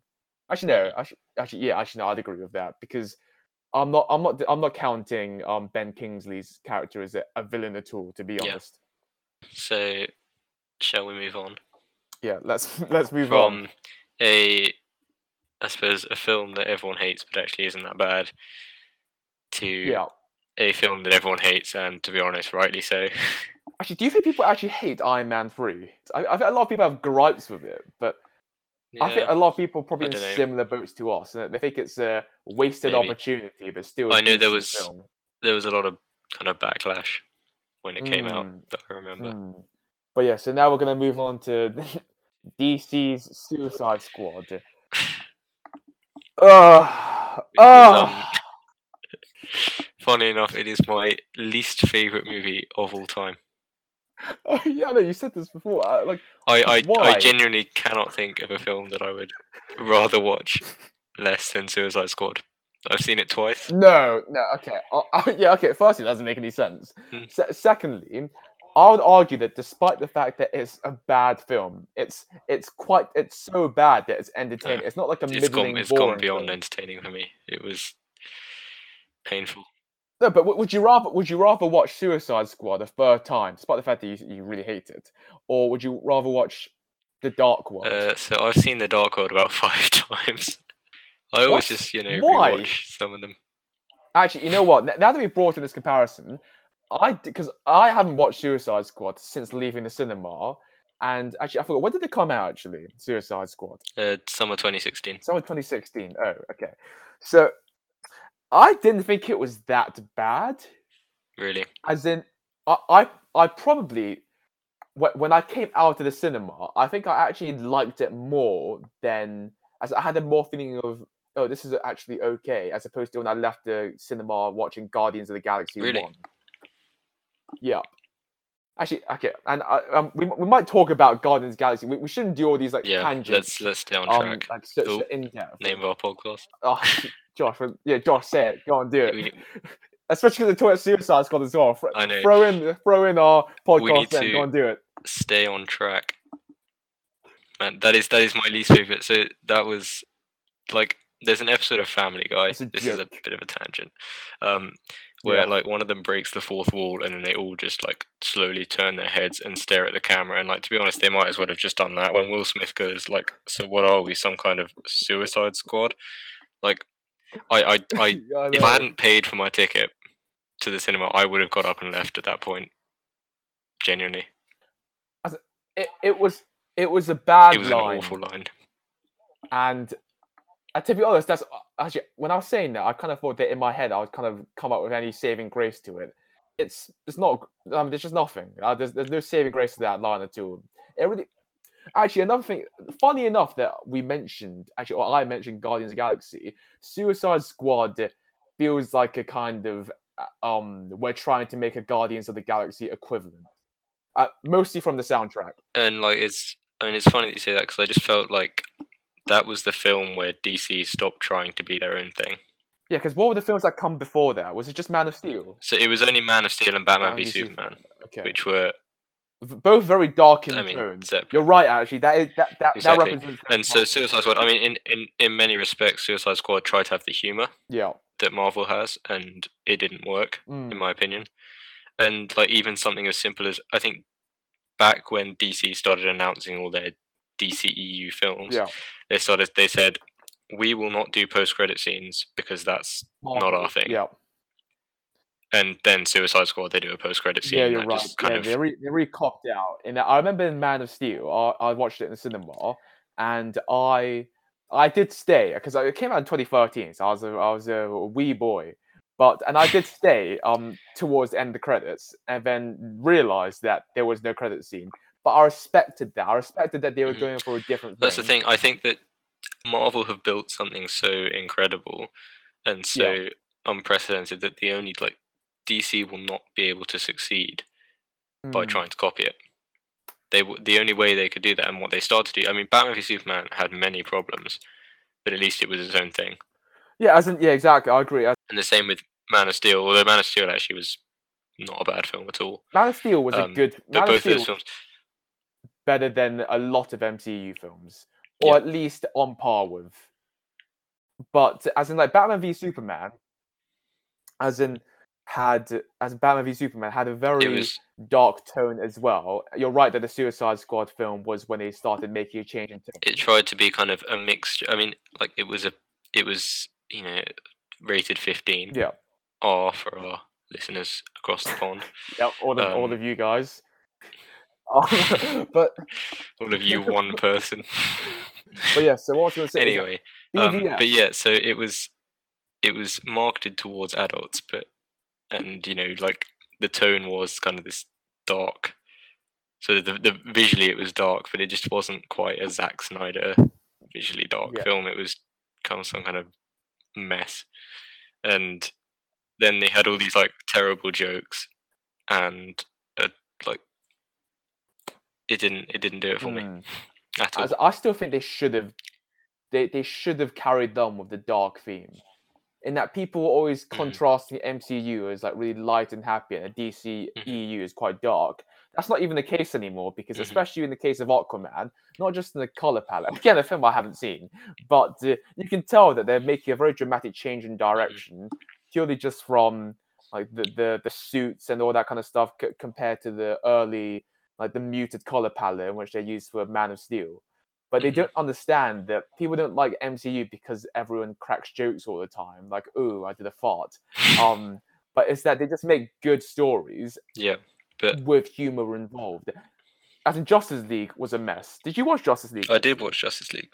S2: Actually, no, actually, actually, yeah, actually, no, I'd agree with that because I'm not, I'm not, I'm not counting um Ben Kingsley's character as a, a villain at all. To be
S1: Yeah.
S2: honest,
S1: So, shall we move on
S2: yeah, let's let's move on.
S1: a, I suppose, a film that everyone hates but actually isn't that bad, to
S2: Yeah.
S1: a film that everyone hates, and to be honest, rightly so.
S2: Actually, do you think people actually hate Iron Man three? I, I think a lot of people have gripes with it, but I think a lot of people probably in similar boats to us. and They think it's a wasted
S1: Maybe.
S2: opportunity, but still.
S1: I know there was
S2: film.
S1: there was a lot of kind of backlash when it came out
S2: Mm,
S1: that I remember.
S2: mm. But yeah, so now we're gonna move on to DC's Suicide Squad. Uh,
S1: is,
S2: uh,
S1: um, Funny enough, it is my least favorite movie of all time.
S2: Oh, yeah, no, you said this before. uh, Like,
S1: I I,
S2: Why?
S1: I genuinely cannot think of a film that I would rather watch less than Suicide Squad. I've seen it twice.
S2: no, no, okay, uh, uh, yeah, okay. Firstly, it doesn't make any sense.
S1: Hmm.
S2: Se- secondly, I would argue that despite the fact that it's a bad film, it's it's quite it's so bad that it's entertaining. It's not like a
S1: It's
S2: middling,
S1: gone it's gone beyond
S2: film.
S1: entertaining for me. It was painful.
S2: No, but would you rather would you rather watch Suicide Squad a third time, despite the fact that you, you really hate it, or would you rather watch The Dark World?
S1: Uh, so I've seen The Dark World about five times. I always
S2: What?
S1: just you know
S2: Why?
S1: rewatch some of them.
S2: Actually, you know what? Now that we brought in this comparison, I because I haven't watched Suicide Squad since leaving the cinema, and actually I forgot when did it come out? Actually, Suicide Squad,
S1: Uh, summer 2016.
S2: summer 2016. Oh, okay. So I didn't think it was that bad.
S1: Really,
S2: As in, I I, I probably wh- when I came out of the cinema, I think I actually liked it more than as I had a more feeling of oh this is actually okay as opposed to when I left the cinema watching Guardians of the Galaxy
S1: Really?
S2: one. Yeah. Actually, okay, and uh, um, we, we might talk about Guardians of the Galaxy. We, we shouldn't do all these like
S1: yeah.
S2: tangents.
S1: Let's let's stay on
S2: um,
S1: track.
S2: like so, so in depth.
S1: Name of our podcast.
S2: Oh, Josh, yeah, Josh, say it. Go on, do it. Especially the Toilet Suicide Squad as well.
S1: I know.
S2: Throw in, throw in our podcast.
S1: to-
S2: Go and do it.
S1: stay on track. Man, that is that is my least favorite. So that was like there's an episode of Family Guy. This is a bit of a tangent. Um where
S2: Yeah.
S1: like one of them breaks the fourth wall and then they all just like slowly turn their heads and stare at the camera and like to be honest they might as well have just done that when Will Smith goes like so what are we some kind of suicide squad like I I, I
S2: Yeah,
S1: if. I hadn't paid for my ticket to the cinema I would have got up and left at that point genuinely
S2: it, it was it was a bad
S1: it was
S2: line,
S1: an awful line
S2: and uh, to be honest, that's uh, actually when I was saying that, I kind of thought that in my head I would kind of come up with any saving grace to it. It's it's not. I mean, there's just nothing. Uh, there's there's no saving grace to that line at all. It really. Actually, another thing. Funny enough that we mentioned, actually, or I mentioned Guardians of the Galaxy. Suicide Squad feels like a kind of uh, um. We're trying to make a Guardians of the Galaxy equivalent, uh, mostly from the soundtrack.
S1: and like it's I mean it's funny that you say that because I just felt like that was the film where DC stopped trying to be their own thing.
S2: Yeah, because what were the films that come before that? Was it just Man of Steel?
S1: So it was only Man of Steel and Batman
S2: Man
S1: v Superman,
S2: Okay.
S1: which were
S2: both very dark in
S1: I mean
S2: tone. You're right, actually. That is that that,
S1: Exactly.
S2: that represents.
S1: And so Suicide Squad, I mean, in, in, in many respects, Suicide Squad tried to have the humor
S2: yeah,
S1: that Marvel has, and it didn't work,
S2: mm,
S1: in my opinion. And like even something as simple as I think back when DC started announcing all their DCEU films,
S2: yeah.
S1: they started they said we will not do post credit scenes because that's not our thing.
S2: Yeah,
S1: and then Suicide Squad they do a post credit scene
S2: yeah, you're right.
S1: kind
S2: Yeah,
S1: of
S2: they re, they really copped out. That, I remember in Man of Steel, I, I watched it in the cinema, and I I did stay because it came out in 2013, so I was a, I was a wee boy. But and I did stay um towards the end of the credits, and then realized that there was no credit scene. But I respected that. I respected that they were
S1: Mhm.
S2: going for a different.
S1: that's the
S2: thing.
S1: thing I think that Marvel have built something so incredible and so unprecedented that the only like DC will not be able to succeed by
S2: Mm.
S1: trying to copy it. They the only way they could do that and what they started to do. I mean, Batman v Superman had many problems, but at least it was its own thing.
S2: Yeah, as in, yeah, exactly. I agree. As-
S1: And the same with Man of Steel, although Man of Steel actually was not a bad film at all.
S2: Man of Steel was
S1: Um,
S2: a good. Man
S1: both of
S2: Steel
S1: those films,
S2: better than a lot of MCU films, or
S1: Yeah.
S2: at least on par with. But as in, like Batman v Superman, as in had as Batman v Superman had a very
S1: was
S2: dark tone as well. You're right that the Suicide Squad film was when they started making a change in
S1: it tried to be kind of a mixture. I mean, like it was a, it was you know rated 15,
S2: Yeah,
S1: R for our listeners across the pond.
S2: Yep, all of all
S1: Um,
S2: of you guys. But
S1: All of you, one person.
S2: but yeah, so what I was going to say
S1: anyway, um, but yeah, so it was it was marketed towards adults, but and you know like the tone was kind of this dark. So the, the visually it was dark, but it just wasn't quite a Zack Snyder visually dark
S2: Yeah.
S1: film. It was kind of some kind of mess, and then they had all these like terrible jokes, and uh, like it didn't it didn't do it for me
S2: mm,
S1: at all.
S2: as- I still think they should have they, they should have carried on with the dark theme. In that people always
S1: Mhm.
S2: contrast the MCU as like really light and happy and the DC
S1: Mhm.
S2: EU is quite dark. That's not even the case anymore because
S1: Mhm.
S2: especially in the case of Aquaman, not just in the color palette. Again, a film I haven't seen, but uh, you can tell that they're making a very dramatic change in direction purely just from like the the, the suits and all that kind of stuff c- compared to the early like the muted color palette in which they used for Man of Steel. But they
S1: Mhm.
S2: don't understand that people don't like MCU because everyone cracks jokes all the time, like "Ooh, I did a fart." Um, but it's that they just make good stories
S1: yeah, but
S2: with humor involved. As in Justice League was a mess. Did you watch Justice League?
S1: I did watch Justice League,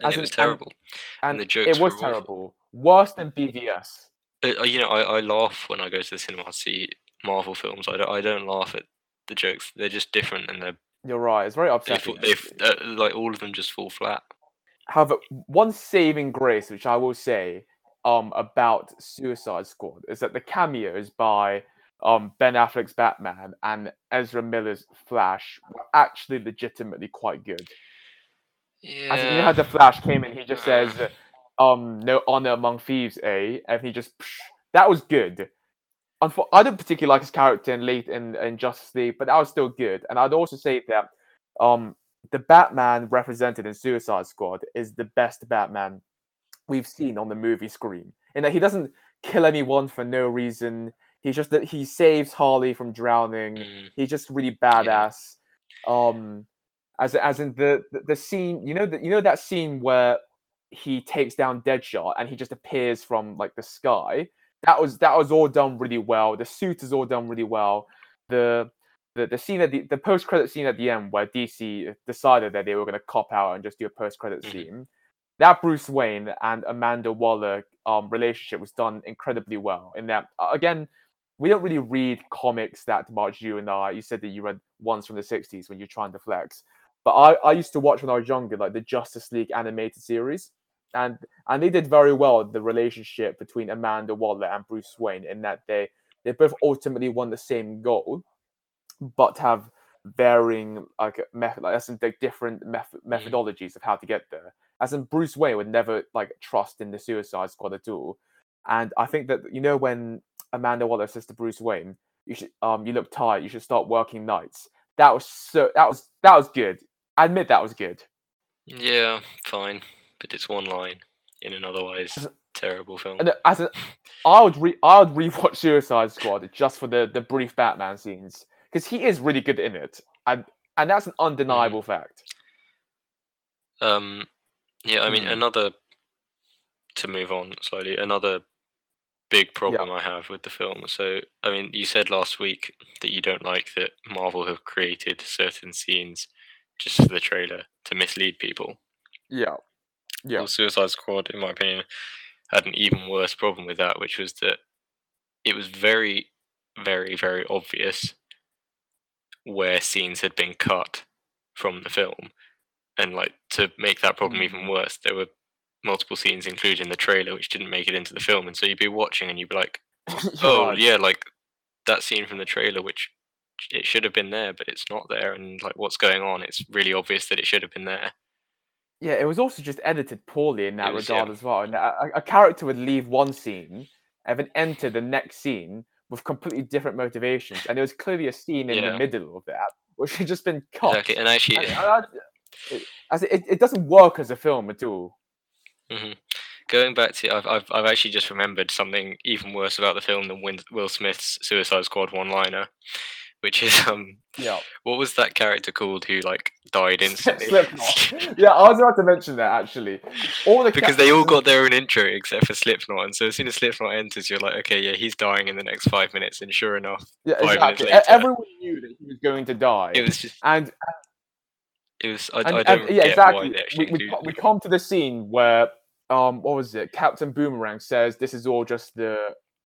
S1: and
S2: As
S1: it was
S2: and-
S1: terrible.
S2: and
S1: the jokes
S2: it was terrible, worse than BVS.
S1: Uh, uh, you know, I, I laugh when I go to the cinema to see Marvel films. I don't, I don't laugh at the jokes. They're just different, and they're
S2: You're right. It's very upsetting.
S1: fall, they uh, like all of them just fall flat.
S2: However, one saving grace, which I will say, um, about Suicide Squad is that the cameos by um Ben Affleck's Batman and Ezra Miller's Flash were actually legitimately quite good.
S1: Yeah,
S2: As you know how the Flash came in, he just says, um, no honor among thieves, eh? And he just psh, that was good. I didn't particularly like his character in late in, in Justice League, but that was still good. And I'd also say that um the Batman represented in Suicide Squad is the best Batman we've seen on the movie screen. In that he doesn't kill anyone for no reason. He's just that he saves Harley from drowning.
S1: Mm,
S2: He's just really badass. Um, as as in the, the the scene, you know that you know that scene where he takes down Deadshot and he just appears from like the sky. That was that was all done really well. The suit is all done really well. The the, the scene at the, the post credit scene at the end where DC decided that they were going to cop out and just do a post credit
S1: Mhm.
S2: scene. That Bruce Wayne and Amanda Waller um, relationship was done incredibly well. In that, again, we don't really read comics that much. You and I, you said that you read ones from the '60s when you're trying to flex, but I, I used to watch when I was younger, like the Justice League animated series, and and they did very well the relationship between Amanda Waller and Bruce Wayne in that they they both ultimately won the same goal, but have varying like method, like as in the different method, methodologies of how to get there. As in Bruce Wayne would never like trust in the Suicide Squad at all, and I think that you know when Amanda Waller says to Bruce Wayne, "You should um you look tired. You should start working nights." That was so that was that was good. I admit that was good.
S1: yeah, fine, but it's one line in an otherwise terrible film.
S2: And uh, as a, I would re I would rewatch Suicide Squad just for the the brief Batman scenes because he is really good in it, and and that's an undeniable fact.
S1: Um, yeah, I mean,
S2: Mm.
S1: another to move on slightly, another big problem I have with the film. So, I mean, you said last week that you don't like that Marvel have created certain scenes just for the trailer to mislead people.
S2: Yeah, yeah,
S1: Well, Suicide Squad, in my opinion, had an even worse problem with that, which was that it was very, very, very obvious where scenes had been cut from the film. And like to make that problem even mm. worse, there were multiple scenes included in the trailer which didn't make it into the film. And so you'd be watching and you'd be like, oh yeah, like that scene from the trailer, which it should have been there, but it's not there. And like, what's going on? It's really obvious that it should have been there.
S2: Yeah, it was also just edited poorly in that
S1: was,
S2: regard
S1: yeah.
S2: as well. And a, a- character would leave one scene and then enter the next scene with completely different motivations, and there was clearly a scene in
S1: Yeah.
S2: the middle of that which had just been cut.
S1: Exactly. And actually,
S2: And I- I- it, as it, it doesn't work as a film at all.
S1: Mhm. Going back to, I've, I've, I've actually just remembered something even worse about the film than Will Smith's Suicide Squad one-liner, which is um,
S2: Yeah.
S1: what was that character called who like died instantly?
S2: Slipknot. yeah, I was about to mention that actually. All the
S1: because they all got their own intro except for Slipknot, and so as soon as Slipknot enters, you're like, okay, yeah, he's dying in the next five minutes, and sure enough,
S2: yeah, exactly.
S1: Later.
S2: Everyone knew that he was going to die.
S1: it was just,
S2: and
S1: it was. I,
S2: and,
S1: I don't
S2: yeah,
S1: get
S2: exactly. We, we, we come to the scene where um, what was it? Captain Boomerang says this is all just the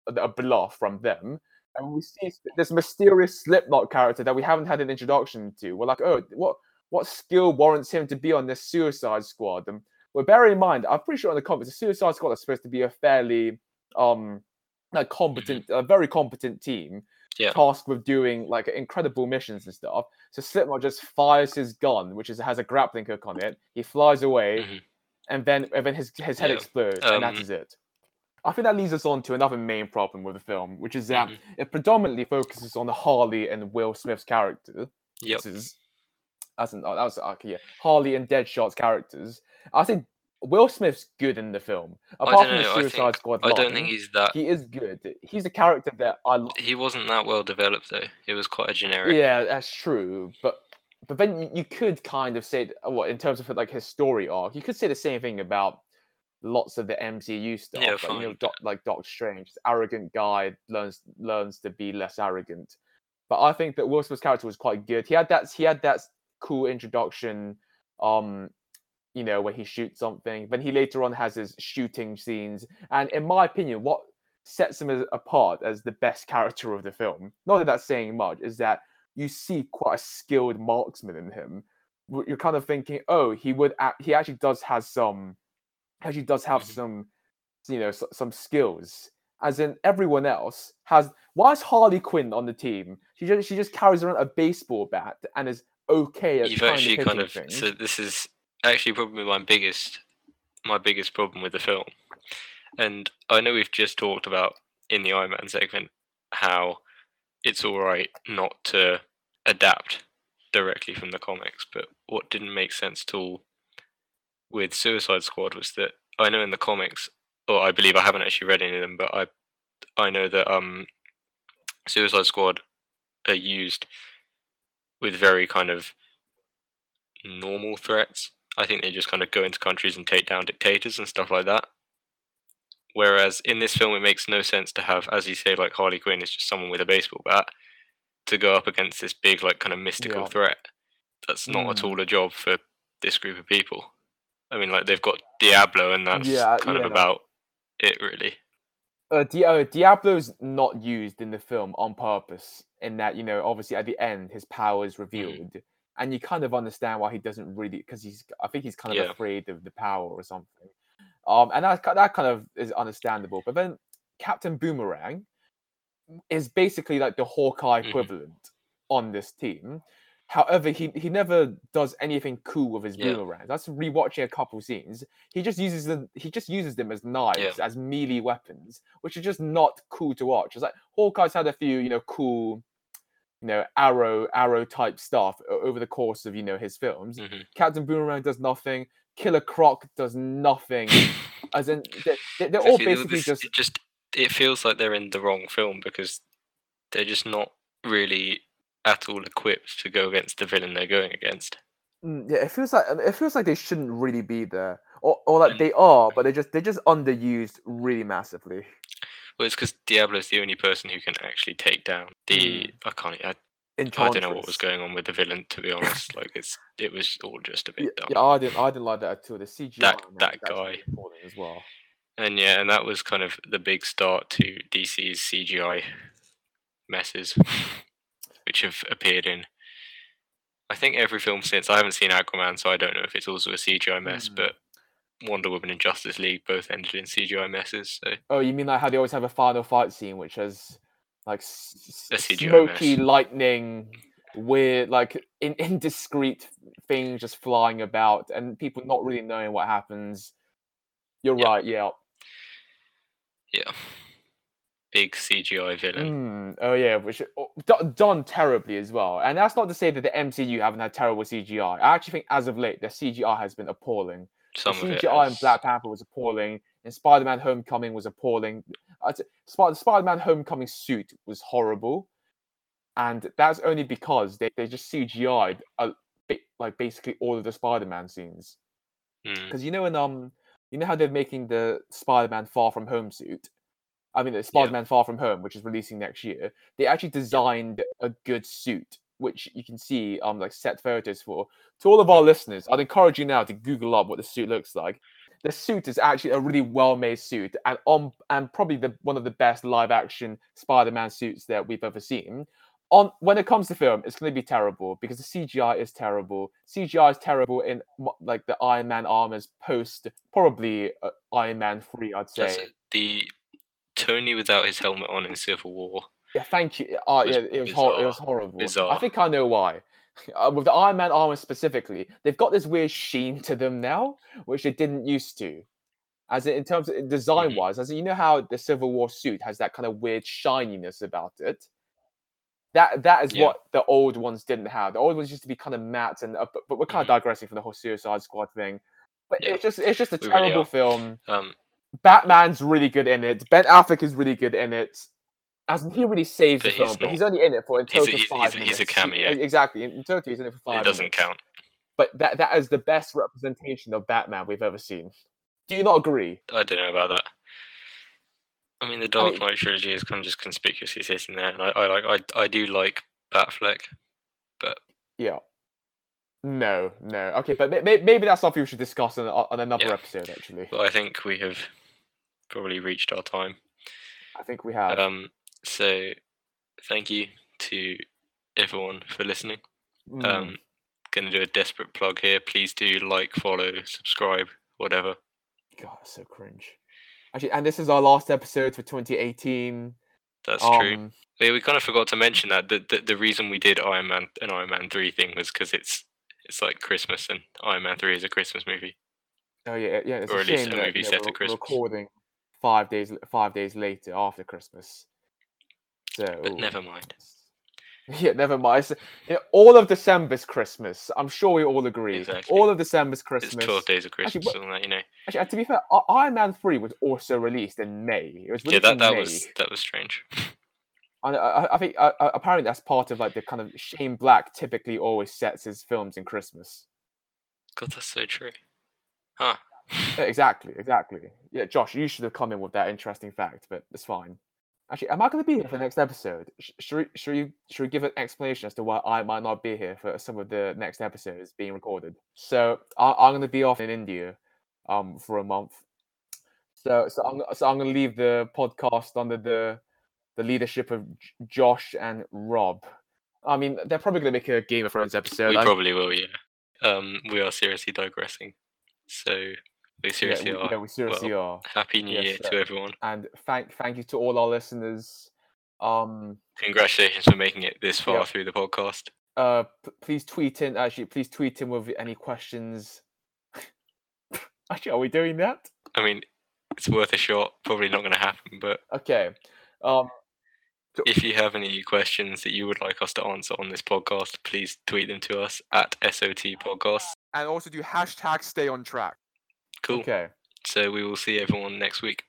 S2: a bluff from them, and we see this mysterious Slipknot character that we haven't had an introduction to. We're like, oh, what what skill warrants him to be on this Suicide Squad? And well, bear in mind, I'm pretty sure in the comics, the Suicide Squad is supposed to be a fairly um, like competent, a very competent team.
S1: Yeah.
S2: Tasked with doing like incredible missions and stuff. So Slipknot just fires his gun, which is has a grappling hook on it. He flies away,
S1: Mhm.
S2: and then and then his his head
S1: Yeah.
S2: explodes, and that
S1: Um,
S2: it. I think that leads us on to another main problem with the film, which is that
S1: Mhm.
S2: it predominantly focuses on the Harley and Will Smith's character.
S1: Yep.
S2: This is that's an, oh, that was okay, yeah. Harley and Deadshot's characters. I think Will Smith's good in the film. Apart from the Suicide
S1: think-
S2: Squad
S1: I don't
S2: line,
S1: think he's that.
S2: he is good. He's a character that I
S1: He wasn't that well developed though. It was quite a generic.
S2: Yeah, that's true. But but then you, could kind of say th- what in terms of like his story arc, you could say the same thing about lots of the MCU stuff.
S1: Yeah,
S2: like, you know, Doc, like Doctor Strange, this arrogant guy learns learns to be less arrogant. But I think that Will Smith's character was quite good. He had that he had that cool introduction, um, you know, where he shoots something. Then he later on has his shooting scenes, and in my opinion, what sets him as, apart as the best character of the film, not that that's saying much, is that you see quite a skilled marksman in him. You're kind of thinking, oh, he would, act, he actually does have some, actually does have
S1: Mhm.
S2: some, you know, some skills. As in everyone else has. Why is Harley Quinn on the team? She just she just carries around a baseball bat and is okay at
S1: You've
S2: kind
S1: actually
S2: of
S1: kind of.
S2: things.
S1: So this is actually probably my biggest, my biggest problem with the film, and I know we've just talked about in the Iron Man segment how it's all right not to adapt directly from the comics, but what didn't make sense at all with Suicide Squad was that I know in the comics, or I believe I haven't actually read any of them, but I I know that um Suicide Squad are used with very kind of normal threats. I think they just kind of go into countries and take down dictators and stuff like that. Whereas in this film, it makes no sense to have, as you say, like Harley Quinn is just someone with a baseball bat to go up against this big, like, kind of mystical
S2: Yeah.
S1: threat. That's not at
S2: Mm.
S1: all a job for this group of people. I mean, like, they've got Diablo, and that's
S2: Yeah,
S1: kind
S2: yeah,
S1: of
S2: no.
S1: about it, really.
S2: uh, Di- uh, Diablo's not used in the film on purpose. In that, you know, obviously at the end his power
S1: Mm.
S2: is revealed, and you kind of understand why he doesn't really, because he's, I think he's kind of
S1: Yeah.
S2: afraid of the power or something. Um, and that that kind of is understandable. But then Captain Boomerang is basically like the Hawkeye
S1: Mhm.
S2: equivalent on this team. However, he he never does anything cool with his
S1: Yeah.
S2: boomerangs. That's rewatching a couple scenes. He just uses them. He just uses them as knives, as melee weapons, which is just not cool to watch. It's like Hawkeye's had a few, you know, cool, you know, arrow arrow type stuff over the course of you know his films.
S1: hmm
S2: Captain Boomerang does nothing. Killer Croc does nothing. As in, they're, they're they're all basically
S1: this-
S2: just
S1: it just it feels like they're in the wrong film because they're just not really at all equipped to go against the villain they're going against.
S2: Mm, yeah, it feels like it feels like they shouldn't really be there, or or like
S1: Mm.
S2: they are, but they just they're just underused really massively.
S1: Well, it's because Diablo's the only person who can actually take down the.
S2: Mm.
S1: I can't. I, I don't know what was going on with the villain. To be honest, like it's it was all just a
S2: Yeah,
S1: bit dumb.
S2: yeah, I didn't I didn't like that at all. The CGI
S1: That- that guy.
S2: as well.
S1: And yeah, and that was kind of the big start to DC's CGI messes, which have appeared in. I think every film since. I haven't seen Aquaman, so I don't know if it's also a CGI mess.
S2: Mm.
S1: But Wonder Woman and Justice League both ended in CGI messes. So
S2: Oh, you mean like how they always have a final fight scene, which has like s-
S1: A
S2: s-
S1: CGI
S2: smoky
S1: mess.
S2: lightning, weird like in- indiscreet things just flying about, and people not really knowing what happens. You're
S1: Yeah.
S2: right. Yeah.
S1: yeah, big CGI villain.
S2: Mm, oh yeah, which oh, do- done terribly as well. And that's not to say that the MCU haven't had terrible CGI. I actually think as of late, the CGI has been appalling.
S1: Some
S2: the
S1: of it.
S2: CGI in Black Panther was appalling. And Spider-Man: Homecoming was appalling. Sp- Spider-Man: Homecoming suit was horrible. and that's only because they, they just CGI'd ba- like basically all of the Spider-Man scenes.
S1: Mm.
S2: Because you know in um you know how they're making the Spider-Man Far From Home suit. I mean, the Spider-Man Far From Home, which is releasing next year. They actually designed a good suit, which you can see um like set photos for. To all of our listeners, I'd encourage you now to Google up what the suit looks like. The suit is actually a really well-made suit, and on and probably the one of the best live-action Spider-Man suits that we've ever seen. On when it comes to film, it's going to be terrible because the CGI is terrible. CGI is terrible in like the Iron Man armors post probably uh, Iron Man three, I'd say.
S1: The Tony without his helmet on in Civil War.
S2: Yeah, thank you. Uh,
S1: was
S2: yeah, it was hor- it was
S1: bizarre.
S2: horrible. I think I know why. Uh, with the Iron Man armor specifically, they've got this weird sheen to them now, which they didn't used to. As in, in terms of design wise, as in, you know how the Civil War suit has that kind of weird shininess about it. That that is
S1: Yeah.
S2: what the old ones didn't have. The old ones used to be kind of matte and uh, but, but we're kind of
S1: Mhm.
S2: digressing from the whole Suicide Squad thing. But
S1: Yeah,
S2: it's just it's just a
S1: we
S2: terrible
S1: are.
S2: film.
S1: Um,
S2: Batman's really good in it. Ben Affleck is really good in it. As he really saves
S1: But
S2: the film,
S1: he's
S2: but he's only in it for in
S1: he's a-
S2: total
S1: he's-
S2: five
S1: he's
S2: minutes.
S1: he's a cameo.
S2: exactly. In, in total, he's in it for five
S1: it doesn't
S2: minutes.
S1: count.
S2: But that that is the best representation of Batman we've ever seen. Do you not agree?
S1: I don't know about that. I mean, the Dark
S2: mean-
S1: Knight trilogy is kind of just conspicuously sitting there, and I, I like, I, I do like Batfleck, but
S2: Yeah. No, no. Okay, but may- maybe that's something we should discuss on, on another
S1: Yeah.
S2: episode. Actually,
S1: but I think we have probably reached our time.
S2: I think we have.
S1: Um, so thank you to everyone for listening.
S2: Mm,
S1: Um, gonna do a desperate plug here. Please do like, follow, subscribe, whatever.
S2: God, so cringe. Actually, and this is our last episode for 2018.
S1: That's
S2: um,
S1: true. Yeah, we kind of forgot to mention that the, the the reason we did Iron Man an Iron Man three thing was because it's it's like Christmas and Iron Man three is a Christmas movie.
S2: Oh yeah, yeah. It's
S1: Or
S2: a
S1: at least
S2: shame
S1: a movie set at Christmas.
S2: recording five days five days later after Christmas. So
S1: But never mind.
S2: Yeah, never mind. It's- you know, all of December's Christmas. I'm sure we all agree.
S1: Exactly.
S2: All of December's
S1: It's
S2: Christmas.
S1: twelve days of
S2: Actually,
S1: Christmas
S2: what-
S1: and that, you know.
S2: Actually, to be fair, Iron Man three was also released in May. It was
S1: Yeah, that that was that was strange.
S2: And I, I, I think uh, apparently that's part of like the kind of Shane Black typically always sets his films in Christmas.
S1: God, that's so true. Huh.
S2: Exactly, exactly. Yeah, Josh, you should have come in with that interesting fact, but it's fine. Actually, am I going to be here for the next episode? Should we, should we, should we give an explanation as to why I might not be here for some of the next episodes being recorded? So I, I'm going to be off in India, um, for a month. So, so I'm, so I'm going to leave the podcast under the, the leadership of J- Josh and Rob. I mean, they're probably going to make a Game of Thrones episode.
S1: we
S2: I-
S1: probably will, yeah. Um, we are seriously digressing. So we
S2: yeah,
S1: seriously
S2: we,
S1: are.
S2: yeah, we seriously are.
S1: Happy New
S2: Yes,
S1: Year
S2: sir.
S1: to everyone.
S2: And thank, thank you to all our listeners. Um,
S1: Congratulations for making it this far
S2: Yeah.
S1: through the podcast.
S2: uh p- please tweet in actually please tweet in with any questions actually are we doing that
S1: I mean, it's worth a shot. Probably not going to happen, but
S2: okay um
S1: if you have any questions that you would like us to answer on this podcast, please tweet them to us at SOT Podcast.
S2: and also do hashtag stay on track
S1: Cool.
S2: okay
S1: So we will see everyone next week.